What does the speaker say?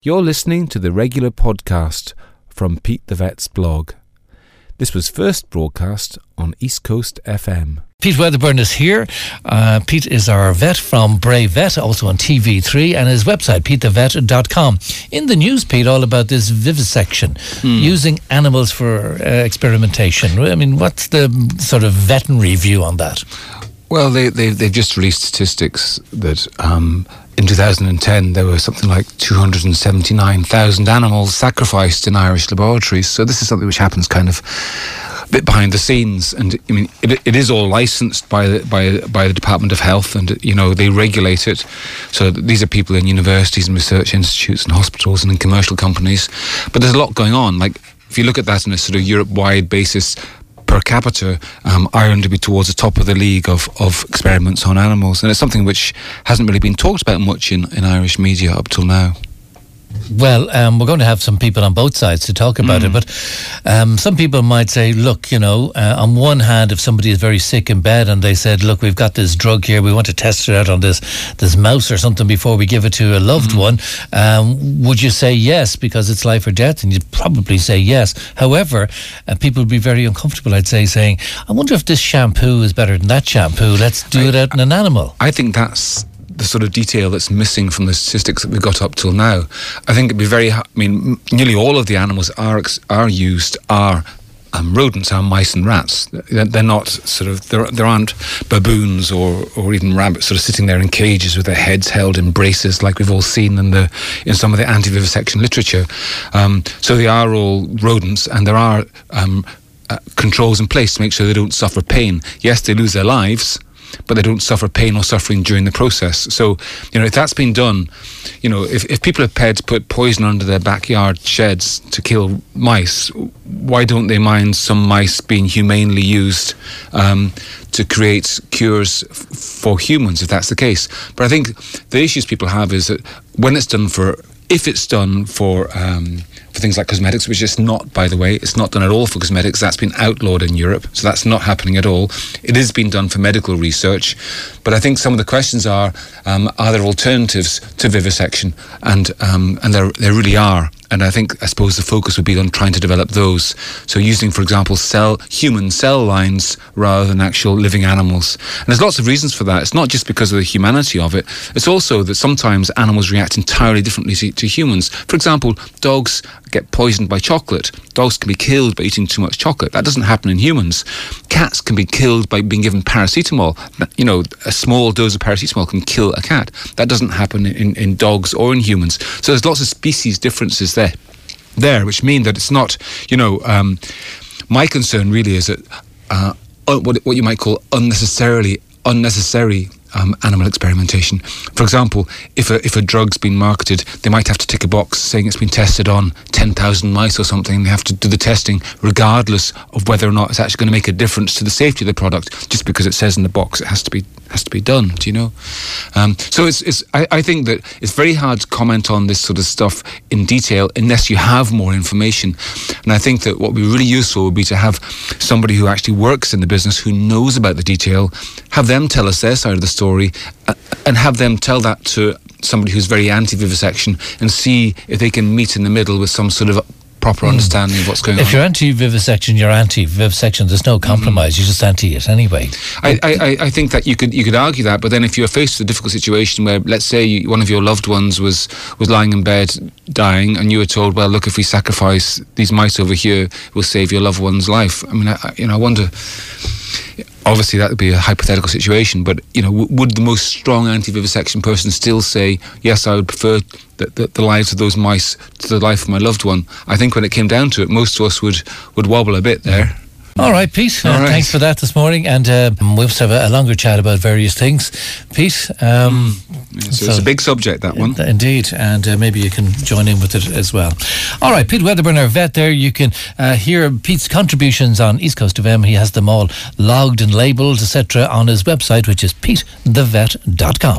You're listening to the regular podcast from Pete the Vet's blog. This was first broadcast on East Coast FM. Pete Wedderburn is here. Uh, Pete is our vet from Bray Vet, also on TV3, and his website, petethevet.com. In the news, Pete, all about this vivisection, Hmm. using animals for uh, experimentation. I mean, what's the sort of veterinary view on that? Well, they, they, they've just released statistics that um, in 2010 there were something like 279,000 animals sacrificed in Irish laboratories. So this is something which happens kind of a bit behind the scenes. And I mean, it, it is all licensed by the, by, by the Department of Health and, you know, they regulate it. So these are people in universities and research institutes and hospitals and in commercial companies. But there's a lot going on. Like, if you look at that on a sort of Europe-wide basis, per capita, um, Ireland to be towards the top of the league of, of experiments on animals. And it's something which hasn't really been talked about much in, in Irish media up till now. Well, um, we're going to have some people on both sides to talk about it, but um, some people might say, look, you know, uh, on one hand, if somebody is very sick in bed and they said, look, we've got this drug here, we want to test it out on this this mouse or something before we give it to a loved one, um, would you say yes because it's life or death? And you'd probably say yes. However, uh, people would be very uncomfortable, I'd say, saying, I wonder if this shampoo is better than that shampoo. Let's do it out in an animal. I think that's the sort of detail that's missing from the statistics that we've got up till now. I think it'd be very, I mean, nearly all of the animals are, are used are um, rodents, are mice and rats. They're, they're not sort of, there, there aren't baboons or, or even rabbits sort of sitting there in cages with their heads held in braces like we've all seen in, the, in some of the anti-vivisection literature. Um, so they are all rodents and there are um, uh, controls in place to make sure they don't suffer pain. Yes, they lose their lives, but they don't suffer pain or suffering during the process. So, you know, if that's been done, you know, if, if people are prepared to put poison under their backyard sheds to kill mice, why don't they mind some mice being humanely used um, to create cures f- for humans, if that's the case? But I think the issues people have is that when it's done for, if it's done for, um, for things like cosmetics, which is not, by the way, it's not done at all for cosmetics. That's been outlawed in Europe, so that's not happening at all. It is being done for medical research, but I think some of the questions are: um, Are there alternatives to vivisection? And um, and there there really are. And I think I suppose the focus would be on trying to develop those. So using, for example, cell human cell lines rather than actual living animals. And there's lots of reasons for that. It's not just because of the humanity of it. It's also that sometimes animals react entirely differently to, to humans. For example, dogs get poisoned by chocolate. Dogs can be killed by eating too much chocolate. That doesn't happen in humans. Cats can be killed by being given paracetamol. You know, a small dose of paracetamol can kill a cat. That doesn't happen in, in dogs or in humans. So there's lots of species differences there, there, which mean that it's not, you know, um, my concern really is that uh, what, what you might call unnecessarily unnecessary um, animal experimentation. For example, if a, if a drug's been marketed, they might have to tick a box saying it's been tested on 10,000 mice or something. They have to do the testing regardless of whether or not it's actually going to make a difference to the safety of the product. Just because it says in the box, it has to be has to be done. Do you know? Um, so it's, it's I, I think that it's very hard to comment on this sort of stuff in detail unless you have more information. And I think that what would be really useful would be to have somebody who actually works in the business who knows about the detail, have them tell us their side of the story, uh, and have them tell that to somebody who's very anti-vivisection and see if they can meet in the middle with some sort of proper understanding of what's going If on. If you're anti vivisection, you're anti vivisection. There's no compromise. You're just anti it anyway. I, I, I- think that you could you could argue that, but then if you're faced with a difficult situation where, let's say, you, one of your loved ones was was lying in bed dying, and you were told, well, look, if we sacrifice these mice over here, we'll save your loved one's life. I mean, I- you know, I wonder. Obviously, that would be a hypothetical situation, but you know, w- would the most strong anti-vivisection person still say, "Yes, I would prefer the, the, the lives of those mice to the life of my loved one"? I think when it came down to it, most of us would would wobble a bit there. All right, Pete. uh, All right. Thanks for that this morning. And uh, we'll have a, a longer chat about various things. Pete, um, So, it's a big subject that one. Indeed, and uh, maybe you can join in with it as well. All right, Pete Wedderburn, our vet there. You can uh, hear Pete's contributions on East Coast FM. He has them all logged and labelled, etc., on his website, which is petethevet.com.